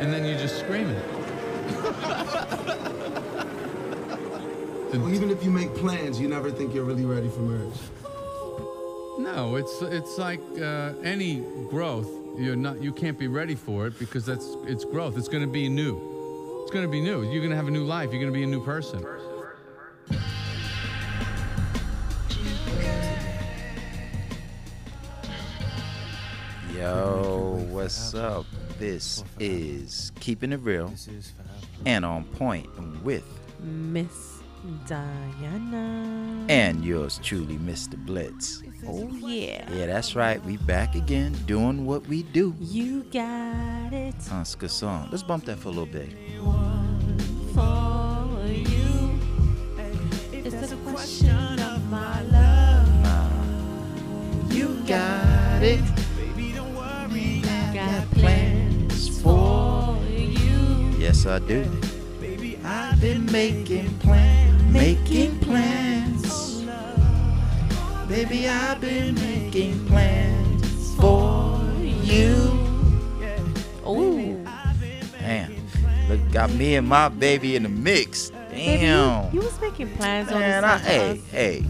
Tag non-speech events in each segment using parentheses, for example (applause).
and then you just scream it. (laughs) Well, even if you make plans, you never think you're really ready for marriage. No, it's it's like uh, any growth. You're not. You can't be ready for it because that's it's growth. It's going to be new. It's going to be new. You're going to have a new life. You're going to be a new person. Yo, what's up? This is Keeping It Real and On Point with Miss Diana. and yours truly, Mr. Blitz. Oh yeah. Yeah, that's right. We back again doing what we do. You got it. It's a song. Let's bump that for a little bit. It's a question of my love. You got it. Yes, I do. Baby, I've been making plans, making plans. Baby, I've been making plans for you. Oh, Man, look, got me and my baby in the mix. baby, Damn. you, you was making plans on Man, the I, side hey, hey,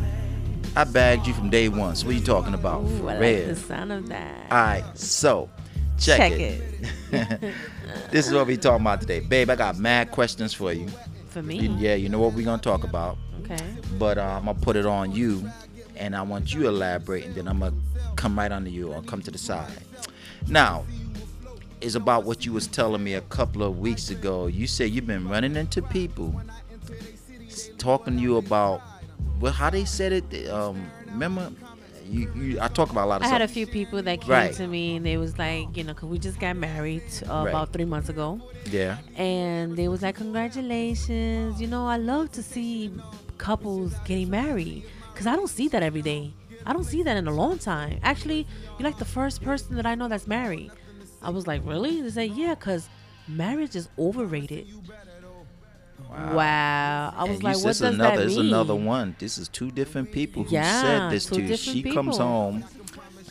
I bagged you from day one. So what you talking about? Ooh, For I like real. the sound of that. All right, so check, Check it. (laughs) this is what we talking about today, babe. I got mad questions for you. For me. You- Yeah, you know what we gonna talk about, Okay. but uh, I'm gonna put it on you, and I want you to elaborate, and then I'm gonna come right under you or come to the side. Now, it's about what you was telling me a couple of weeks ago. You said you've been running into people talking to you about well, how they said it. Um, remember, you, you I talk about a lot of stuff. I stuff. had a few people that came Right. to me and they was like, you know, 'cause we just got married uh, Right. about three months ago. yeah. and they was like congratulations you know i love to see couples getting married because i don't see that every day i don't see that in a long time actually you're like the first person that i know that's married i was like really they say yeah because marriage is overrated wow, i was And like what this does is another, that mean is another one. This is two different people who Yeah, said this to you. She comes home.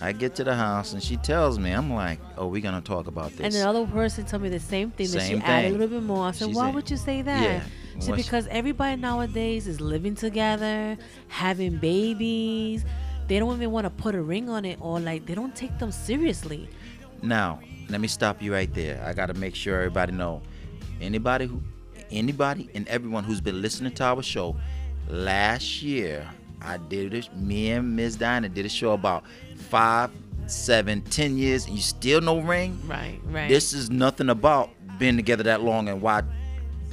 I get to the house and she tells me, I'm like, oh, we're gonna talk about this. And the other person told me the same thing that she Same added a little bit more. I said, She why would you say that? Yeah. She said, What's- because everybody nowadays is living together, having babies. They don't even want to put a ring on it or like they don't take them seriously. Now, let me stop you right there. I gotta make sure everybody know. Anybody who, anybody and everyone who's been listening to our show, last year I did it. Me and Miss Diana did a show about five, seven, ten years, and you still no ring. Right, right. This is nothing about being together that long and why.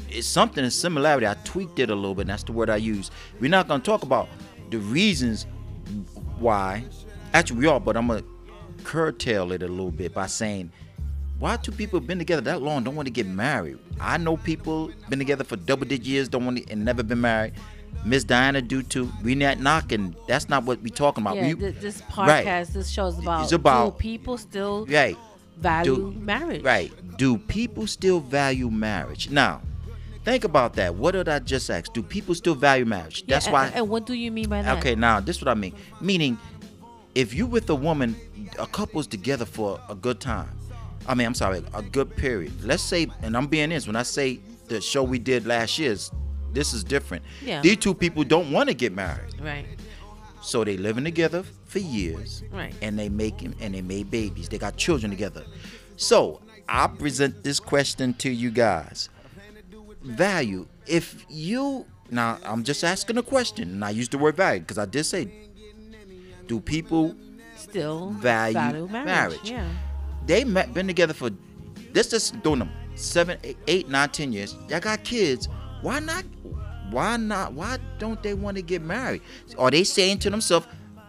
It's something in similarity. I tweaked it a little bit. And that's the word I use. We're not gonna talk about the reasons why. Actually, we are, but I'm gonna curtail it a little bit by saying why two people been together that long don't want to get married. I know people been together for double digit years don't want to and never been married. Miss Diana do too. We not knocking. That's not what we talking about. yeah, we, th- this right. podcast, this show is about, It's about- do people still right. value do- marriage? Right. Do people still value marriage? Now, think about that. What did I just ask? Do people still value marriage? Yeah, That's and- why. And what do you mean by that? Okay, now this is what I mean. Meaning, if you with a woman, a couple's together for a good time. I mean, I'm sorry, a good period. Let's say, and I'm being this when I say the show we did last year's. This is different. Yeah. These two people don't want to get married, Right. so they living together for years, Right. and they making and they made babies. They got children together. So I present this question to you guys. Value. If you now, I'm just asking a question, and I use the word value because I did say, do people Still Value marriage. marriage. Yeah. They met, been together for this just doing them seven, eight, eight, nine, ten years. Y'all got kids. Why not? Why not? Why don't they want to get married? Are they saying to themselves,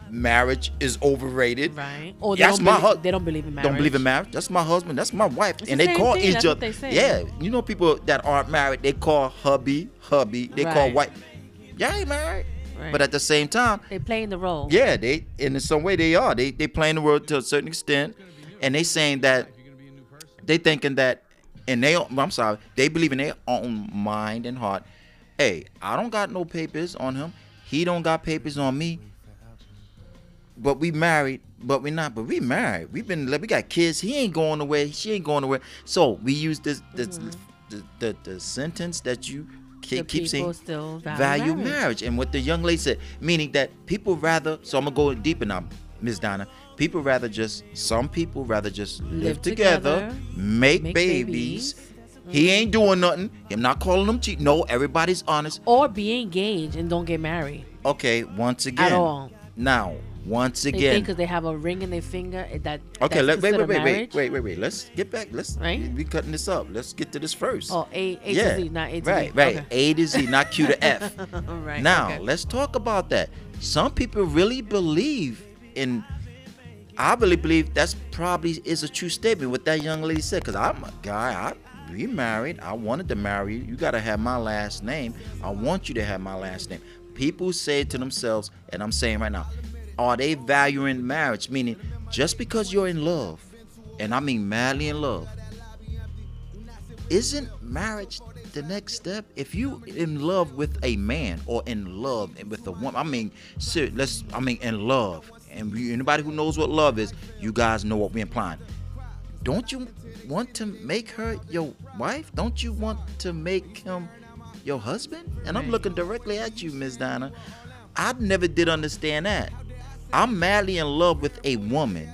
marriage is overrated? Right. Or they That's don't my believe, hu- they don't believe in marriage. Don't believe in marriage. That's my husband. That's my wife. It's and the they call thing. each other. what they say. Yeah. You know people that aren't married, they call hubby, hubby. They call Right. wife. Y'all ain't married. Right. But at the same time, They playing the role. yeah, they and in some way they are. They they playing the role to a certain extent, and they saying that they thinking that and they I'm sorry, they believe in their own mind and heart. Hey, I don't got no papers on him. He don't got papers on me. But we married, but we're not. But we married. We've been. We got kids. He ain't going nowhere. She ain't going nowhere. So we use this. this mm-hmm. the, the the sentence that you keep, keep saying still value, value marriage. marriage. And what the young lady said, meaning that people rather. So I'm gonna go deeper now, Miss Donna. People rather just. Some people rather just live, Live together, together, make, make babies. babies. He ain't doing nothing. I'm not calling them cheat. No, everybody's honest. Or be engaged and don't get married. Okay, once again. At all. Now, once again. because they have a ring in their finger eh, that Okay, that's let, wait, wait, wait, wait, wait, wait, wait. Let's get back. Let's Right? we cutting this up. Let's get to this first. Oh, A, A yeah, to Z, not A to right, Z. right. Okay. A to Z, not Q to (laughs) F. right. now, okay. let's talk about that. Some people really believe in. I really believe that's probably is a true statement what that young lady said. Cause I'm a guy. I remarried. I wanted to marry you. You gotta have my last name. I want you to have my last name. People say to themselves, and I'm saying right now, are they valuing marriage? Meaning, just because you're in love, and I mean madly in love, isn't marriage the next step? If you in love with a man or in love with a woman, I mean, let's, I mean, in love, and we, anybody who knows what love is, you guys know what we're implying. Don't you want to make her your wife? Don't you want to make him your husband? And I'm looking directly at you, Miss Donna. I never did understand that. I'm madly in love with a woman,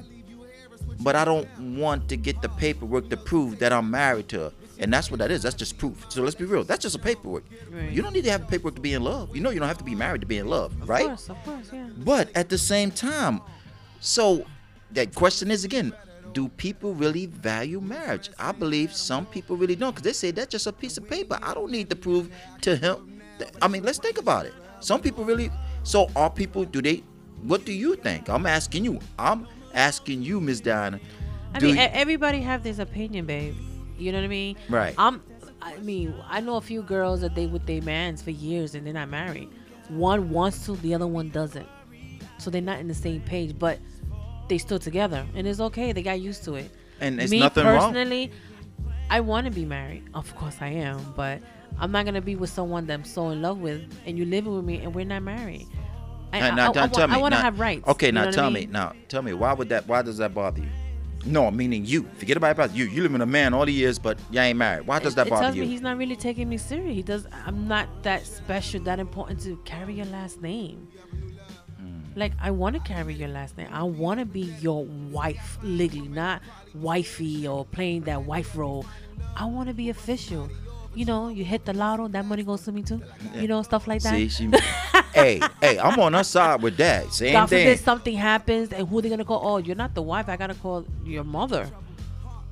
but I don't want to get the paperwork to prove that I'm married to her. And that's what that is. That's just proof. So let's be real. That's just a paperwork. Right. You don't need to have a paperwork to be in love. You know you don't have to be married to be in love, right? Of course, of course, yeah. But at the same time, so that question is again, do people really value marriage? I believe some people really don't because they say that's just a piece of paper. I don't need to prove to him. that- I mean, let's think about it. Some people really. So are people? Do they? What do you think? I'm asking you. I'm asking you, Miss Diana. I mean, you- everybody have this opinion, babe. You know what I mean? Right. I'm. I mean, I know a few girls that they with their mans for years and they're not married. One wants to, the other one doesn't. So they're not in the same page, but they still together, and it's okay. They got used to it. And it's Me nothing wrong. personally, I want to be married. (laughs) Of course, I am, but I'm not gonna be with someone that I'm so in love with, and you living with me, and we're not married. I, Now, I, now, I, I, tell me. I want to have rights. Okay, now what I tell mean? me. Now tell me. Why would that? Why does that bother you? No, meaning you. Forget about about you. You live with a man all the years, but you ain't married. Why does that it bother tells you? me he's not really taking me serious. He does. I'm not that special, that important to carry your last name. Hmm. Like I want to carry your last name. I want to be your wife legally, not wifey or playing that wife role. I want to be official. You know, you hit the lotto, that money goes to me too. You know, stuff like that. See, she. (laughs) hey, hey, I'm on her side with that. Same God thing. forbid something happens, and who they gonna call? Oh, you're not the wife. I gotta call your mother.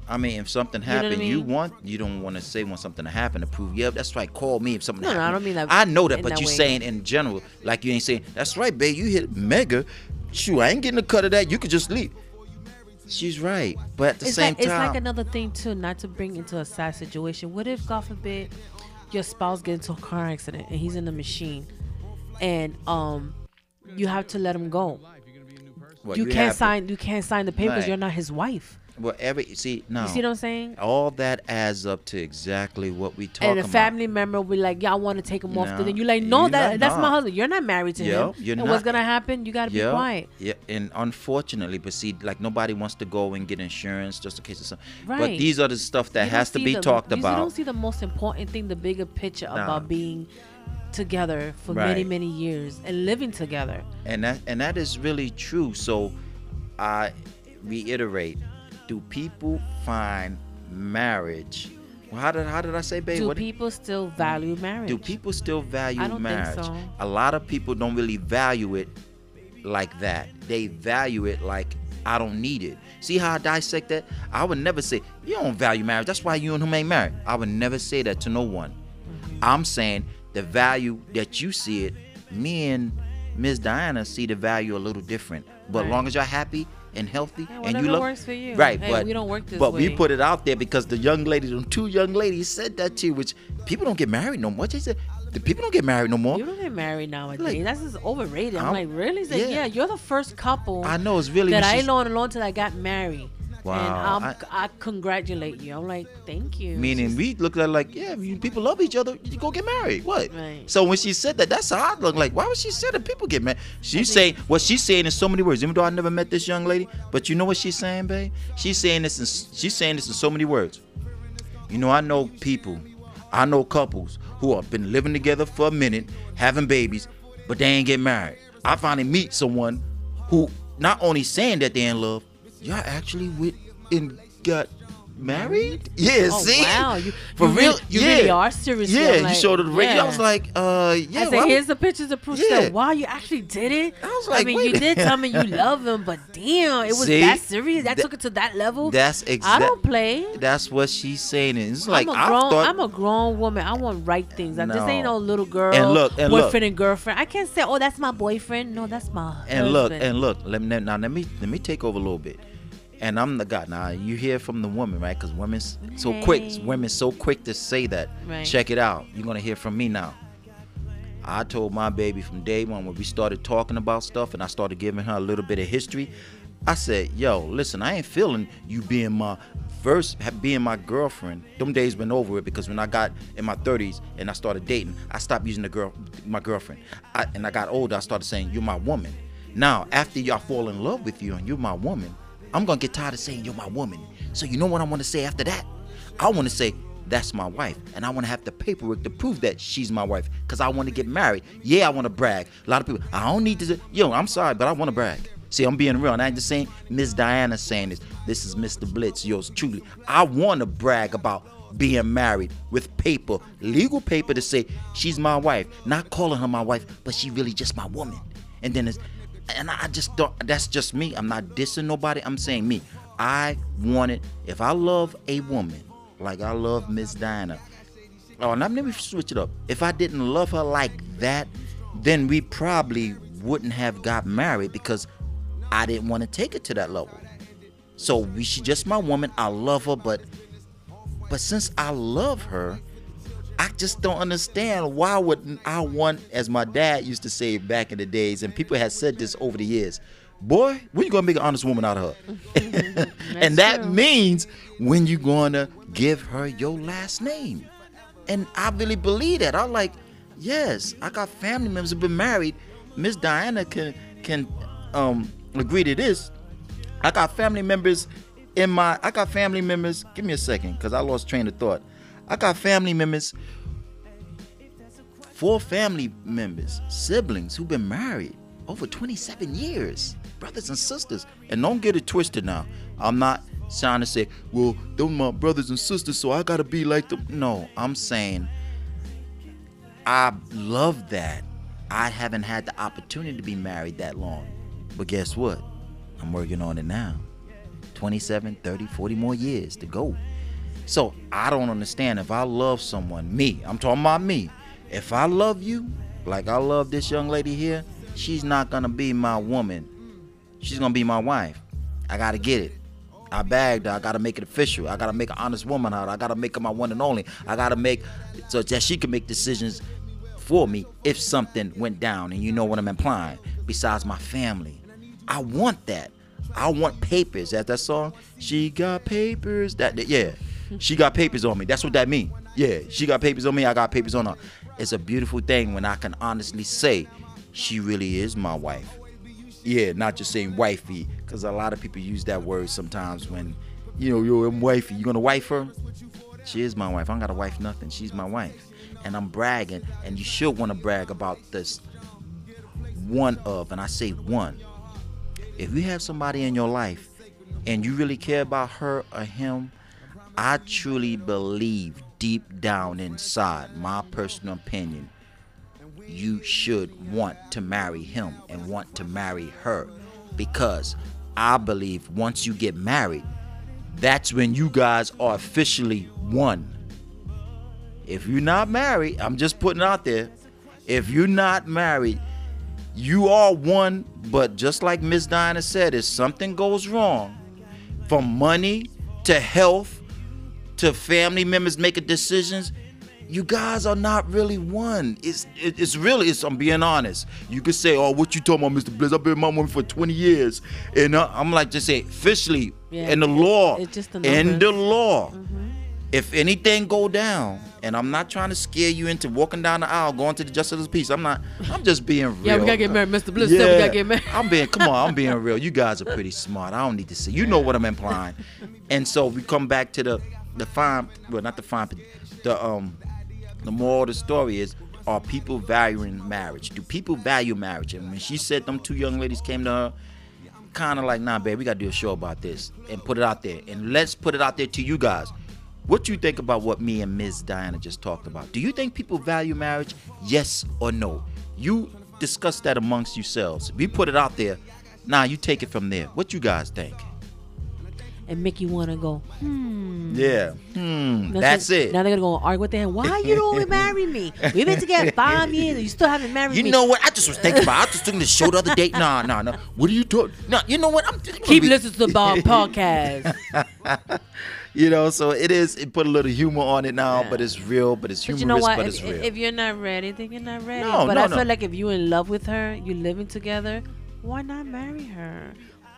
I mean, if something know I happened, you want you don't want to say when something to happen to prove. Yeah, that's right. Call me if something. No, no, I don't mean that I know that, but that you way. saying in general, like you ain't saying. That's right, babe. You hit mega. Shoot, I ain't getting a cut of that. You could just leave. She's right, but at the it's same like, It's like another thing too, not to bring into a sad situation. What if, God forbid, your spouse gets into a car accident and he's in the machine, and um, you have to let him go. well, you, have can't to- sign. You can't sign the papers. Right. You're not his wife. Well, every see now. You see what I'm saying? all that adds up to exactly what we talking And a about. family member will be like, "Yeah, I want to take him off." No, Then you're like, "No, that not- that's my husband. You're not married to Yeah, him. you're and not. what's gonna happen? You gotta be quiet. Yeah, and unfortunately, but see, like nobody wants to go and get insurance just in case of something. Right. But these are the stuff that You has to be the- talked you- You don't see the most important thing, the bigger picture Nah. about being together for many, many years and living together. and that and that is really true. So, I reiterate: Do people find marriage? Well, how did how did I say, babe? Do What- people still value marriage? do people still value I don't think marriage? so. A lot of people don't really value it like that. They value it like I don't need it. See how I dissect that? I would never say you don't value marriage. That's why you and him ain't married. I would never say that to no one. Mm-hmm. I'm saying the value that you see it. Me and Miss Diana see the value a little different. But Right. long as you're happy and healthy and you love works for you. right? Hey, but we don't work this way. But we put it out there because the young ladies, two young ladies, said that to you, Which people don't get married no more. They said the people don't get married no more. You don't get married nowadays. Like, That's just overrated. I'm, I'm- like, really? Like, yeah. yeah. you're the first couple I know it's really that I she's- know in a long time that got married. Wow. And I'm, I- I, congratulate you. I'm like, thank you. Meaning we looked at it like, yeah, you people love each other. You go get married. What? Right. So when she said that, that's how I look. Like, why would she say that people get married? She's think- saying what she's saying in so many words. Even though I never met this young lady, but you know what she's saying, babe? She's saying this. In, she's saying this in so many words. You know, I know people, I know couples who have been living together for a minute, having babies, but they ain't get married. I finally meet someone who not only saying that they're in love, y'all actually went and got married. Yeah, Oh, see, wow. You- for you real, really- you yeah. really are serious. Yeah, I'm you showed her the ring. I was like, uh, yeah. I said, why- here's the pictures of proof. She Yeah. said, wow, you actually did it. I was like, I mean, wait you did tell me you love him, but damn, it was See? that serious. That That- took it to that level. That's exactly. I don't play. That's what she's saying. It's like I'm a I grown. thought. I'm a grown woman. I want right things. I This ain't No. no little girl. And look, and look. boyfriend and girlfriend. I can't say, oh, that's my boyfriend. No, that's my. and look, and look. Let me now. Let me let me take over a little bit. And I'm the guy now. You hear from the woman, right? Because women's so quick. Hey. Women so quick to say that. Right. Check it out. You're gonna hear from me now. I told my baby from day one when we started talking about stuff, and I started giving her a little bit of history. I said, "Yo, listen, I ain't feeling you being my first, being my girlfriend. Them days been over it because when I got in my 30s and I started dating, I stopped using the girl, my girlfriend. I, and I got older, I started saying, "You're my woman." Now, after y'all fall in love with you and you're my woman, I'm gonna get tired of saying you're my woman. So you know what I want to say after that? I want to say that's my wife, and I want to have the paperwork to prove that she's my wife, cause I want to get married. Yeah, I want to brag. A lot of people, I don't need to. Yo, I'm sorry, but I want to brag. See, I'm being real, and I ain't just saying Miss Diana saying this. This is Mr. Blitz, yours truly. I want to brag about being married with paper, legal paper to say she's my wife, not calling her my wife, but she really just my woman. And then it's, and I just don't. That's just me. I'm not dissing nobody. I'm saying me. I want it. If I love a woman like I love Miss Diana, oh, now let me switch it up. If I didn't love her like that, then we probably wouldn't have got married because I didn't want to take it to that level. So we she's just my woman. I love her, but but since I love her, I just don't understand why would I want, as my dad used to say back in the days, and people had said this over the years. Boy, when you gonna make an honest woman out of her? (laughs) and that true. means when you gonna give her your last name. And I really believe that. I'm like, yes, I got family members who've been married. Miss Diana can can um agree to this. I got family members in my I got family members. Give me a second, because I lost train of thought. I got family members, four family members, siblings who've been married over 27 years, brothers and sisters. And don't get it twisted now. I'm not trying to say, well, they're my brothers and sisters, so I gotta be like them. No, I'm saying I love that. I haven't had the opportunity to be married that long. But guess what? I'm working on it now. 27, 30, 40 more years to go. So I don't understand if I love someone, me, I'm talking about me. If I love you, like I love this young lady here, she's not gonna be my woman. She's gonna be my wife. I gotta get it. I bagged her. I gotta make it official. I gotta make an honest woman out. I gotta make her my one and only. I gotta make so that she can make decisions for me if something went down. And you know what I'm implying. Besides my family, I want that. I want papers. That that song. She got papers. That, that- yeah. She got papers on me. That's what that means. Yeah. She got papers on me. I got papers on her. It's a beautiful thing when I can honestly say she really is my wife. Yeah, not just saying wifey, because a lot of people use that word sometimes when, you know, yo, I'm wifey. You gonna wife her? She is my wife. I don't got to wife nothing. She's my wife. And I'm bragging, and you should want to brag about this one of, and I say one. If you have somebody in your life and you really care about her or him, I truly believe deep down inside, my personal opinion, you should want to marry him and want to marry her because I believe once you get married, that's when you guys are officially one. If you're not married, I'm just putting it out there. If you're not married, you are one, but just like Miss Diana said, if something goes wrong, from money to health to family members making decisions, you guys are not really one. It's it, it's really it's I'm being honest. You could say, oh, what you talking about, Mr. Blitz? I've been with my woman for 20 years, and uh, I'm like just say officially Yeah, in the law, it's just the in the law. If anything go down, and I'm not trying to scare you into walking down the aisle, going to the justice of the peace. I'm not. I'm just being real. Yeah, we gotta get married. Mr. Blitz said we gotta get married. I'm being. Come on, I'm being (laughs) real. You guys are pretty smart. I don't need to say. You know what I'm implying. And so we come back to the the fine. Well, not the fine. The um the moral of the story is. Are people valuing marriage? Do people value marriage? And when she said them two young ladies came to her, kind of like, nah, babe, we gotta do a show about this and put it out there. And let's put it out there to you guys. What you think about what me and Ms. Diana just talked about? Do you think people value marriage? Yes or no? You discuss that amongst yourselves. We put it out there. Now you take it from there. What you guys think? And make you wanna go, hmm. Yeah. Hmm. Now That's it. Now they're gonna go argue with their hand. Why you don't marry me? We've been together (laughs) five years and you still haven't married You me. You know what? I just was thinking about. I just took the show the other day. Nah, nah, nah. What are you talking? Nah, you know what? I'm Keep listening to the our (laughs) podcast. (laughs) You know, so it is. It put a little humor on it now, Yeah. but it's real. But it's But humorous, you know what? but If, it's real. if you're not ready, then you're not ready. No, but no, I no. feel like if you're in love with her, you're living together, why not marry her?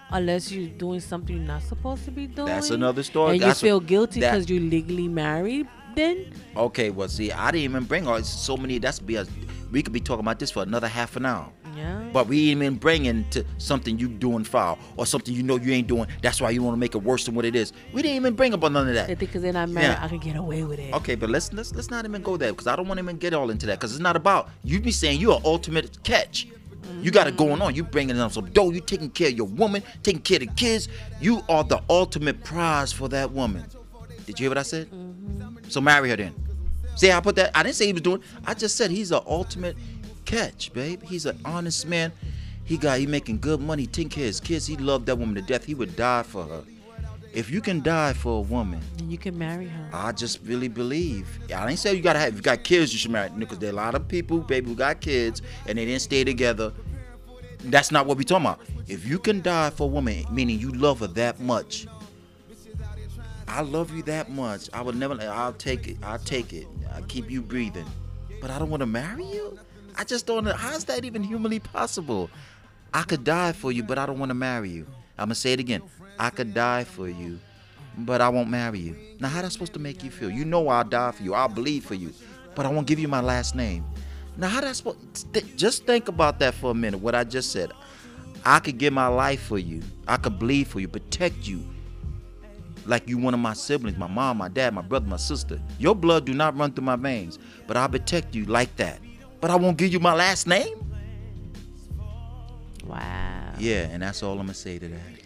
Unless you're doing something you're not supposed to be doing. That's another story. And That's you feel guilty because you're legally married, then Okay, well, see, I didn't even bring all so many. That's be a, we could be talking about this for another half an hour. yeah. But we ain't even bringing to something you doing foul or something you know you ain't doing. That's why you want to make it worse than what it is. We didn't even bring up on none of that. because they're not married, Yeah. I can get away with it. Okay, but let's let's let's not even go there because I don't want to even get all into that because it's not about you. Be saying you're an ultimate catch. You got it going on. You bringing in some dough. You taking care of your woman, taking care of the kids. You are the ultimate prize for that woman. Did you hear what I said? Mm-hmm. So marry her then. See how I put that? I didn't say he was doing. I just said he's an ultimate catch, babe. He's an honest man. He got he making good money, taking care of his kids. He loved that woman to death. He would die for her. If you can die for a woman, And you can marry her. I just really believe. I ain't say you gotta have. If you got kids, you should marry. Because there are a lot of people, baby, who got kids and they didn't stay together. That's not what we talking about. If you can die for a woman, meaning you love her that much. I love you that much. I would never. I'll take it. I'll take it. I'll keep you breathing. But I don't want to marry you. I just don't. know. How's that even humanly possible? I could die for you, but I don't want to marry you. I'm gonna say it again. I could die for you, but I won't marry you. Now, how that supposed to make you feel? You know I'll die for you. I'll bleed for you, but I won't give you my last name. Now, how that supposed? th- just think about that for a minute. What I just said. I could give my life for you. I could bleed for you, protect you. Like you one of my siblings, my mom, my dad, my brother, my sister. Your blood do not run through my veins, but I'll protect you like that. But I won't give you my last name? Wow. Yeah, and that's all I'm gonna say to that.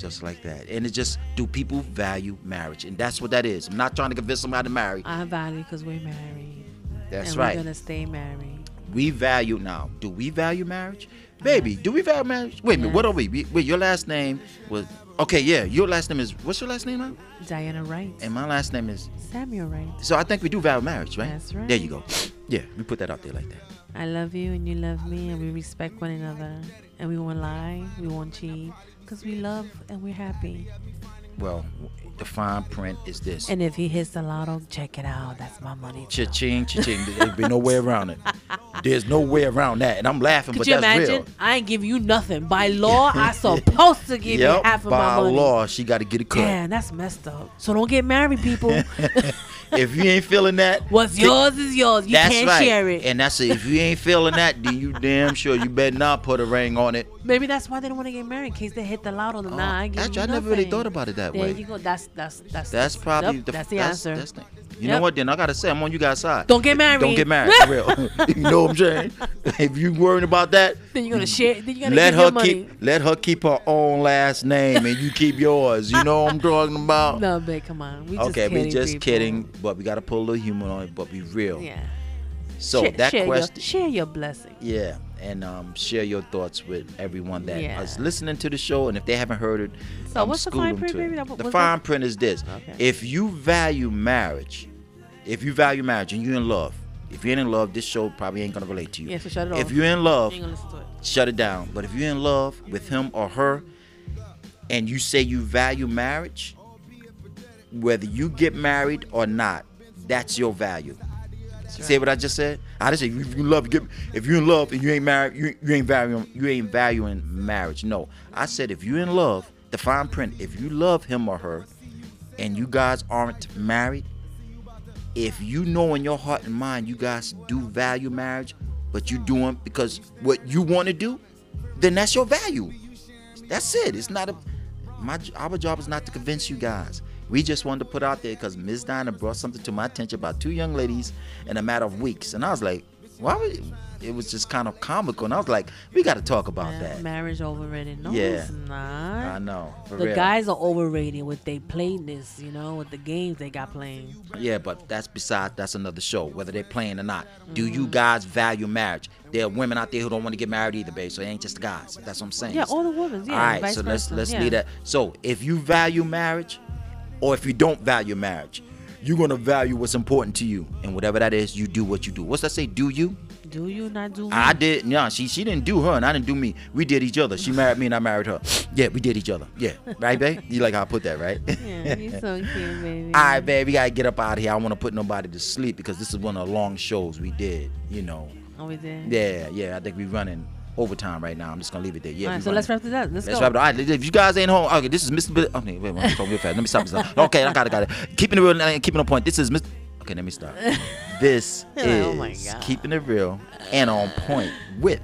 Just like that. And it's just do people value marriage? And that's what that is. I'm not trying to convince somebody to marry. I value because we're married. That's and right. We're gonna stay married. we value now. Do we value marriage? Baby, do we value marriage? Wait a minute, what are we? Wait, your last name was okay, yeah. Your last name is what's your last name, man? Diana Wright. And my last name is Samuel Wright. so I think we do value marriage, right? That's right. There you go. Yeah, we put that out there like that. I love you and you love me and we respect one another and we won't lie, we won't cheat because we love and we're happy. Well, the fine print is this. And if he hits the lotto, check it out. That's my money. Cha-ching, cha-ching. There's be no way around it. (laughs) There's no way around that. And I'm laughing, Could but you that's imagine? real. I ain't give you nothing. By law, I'm (laughs) supposed to give Yep, you half of my money. By law, she got to get a cut. Damn, that's messed up. So don't get married, people. (laughs) if you ain't feeling that, What's get- yours is yours. You that's can't right. share it. And that's it. If you ain't feeling that, then you damn sure you better not put a ring on it. Maybe that's why they don't want to get married in case they hit the lotto. Nah, I oh, give Oh, actually, I never really thought about it that there way. you go. That's that's that's That's probably yep, the that's the that's, answer. that's the- you Yep. know what? Then I gotta say I'm on you guys' side. Don't get married. Don't get married (laughs) for real. (laughs) you know what I'm saying? If you worrying about that, then you're gonna share. Then you gotta let her keep let her keep her own last name and you keep yours. You know what I'm talking about? (laughs) No, babe, come on. We okay, kidding, we just people. kidding, but we gotta put a little humor on it, but be real. Yeah. So share, that share question, Your, share your blessing. yeah, and um, share your thoughts with everyone that Yeah. is listening to the show, and if they haven't heard it, So um, what's the fine print, baby? The fine print is this: Okay. if you value marriage, if you value marriage and you're in love, if you're in love, this show probably ain't gonna relate to you. Yeah, so shut it If you're in love, You ain't gonna listen to it. shut it down. But if you're in love with him or her, and you say you value marriage, whether you get married or not, that's your value. Say what I just said? I just said if you love, get, if you're in love and you ain't married, you, you ain't valuing, you ain't valuing marriage. No, I said if you're in love, the fine print. If you love him or her, and you guys aren't married, if you know in your heart and mind you guys do value marriage, but you doing because what you want to do, then that's your value. That's it. It's not a my our job is not to convince you guys. We just wanted to put out there because Ms. Diana brought something to my attention about two young ladies in a matter of weeks, and I was like, why would it was just kind of comical, and I was like, we got to talk about Yeah, that. Marriage overrated. No, Yeah. it's not. I know. For The real. guys are overrated with they plainness, you know, with the games they got playing. Yeah, but that's beside that's another show, whether they're playing or not. Do you Mm-hmm. guys value marriage? There are women out there who don't want to get married either, babe. So it ain't just the guys. That's what I'm saying. Yeah, all the women. Yeah, all right, so let's versa, let's yeah. leave that. So if you value marriage, or if you don't value marriage, you're gonna value what's important to you, and whatever that is, you do what you do. What's that say? Do you? Do you not do? I did. Yeah, she she didn't do her, and I didn't do me. We did each other. She married me, and I married her. Yeah, we did each other. Yeah, right, babe. You like how I put that, right? (laughs) Yeah, you so cute, baby. All right, babe, we gotta get up out of here. I want to put nobody to sleep because this is one of the long shows we did. You know. Oh, we did. Yeah, yeah. I think we running overtime right now. I'm just gonna leave it there. Yeah. All right, so let's wrap this up. Let's, Let's go. wrap it. All right, if you guys ain't home, okay, this is Mr. Bill. Oh, okay, wait, wait, wait, real fast. Let me stop this. (laughs) Okay, I got it, got it. Keeping it real, and keeping on point. This is Mr. Okay, let me stop. (laughs) This You're oh is oh keeping it real and on point with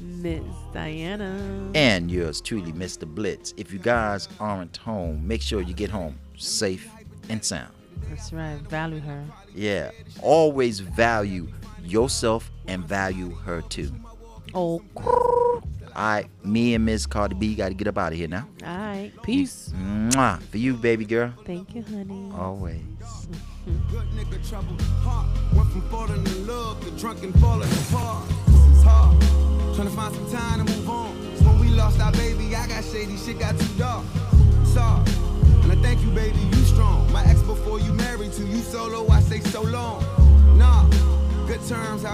Miss Diana. and yours truly, Mr. Blitz. If you guys aren't home, make sure you get home safe and sound. That's right. Value her. Yeah, always value yourself and value her too. Oh, All right, me and Miss Cardi B got to get up out of here now. all right. Peace. Mwah. For you, baby girl. Thank you, honey. Always. Good nigga trouble heart. Went from falling in love to drunk and falling apart. This is hard. Trying to find some time to move on. 'Cause when we lost our baby, I got shady, shit got too dark. Sorry. And I thank you, baby, you strong. My ex before you married to you solo, I say so long. Nah, good terms, I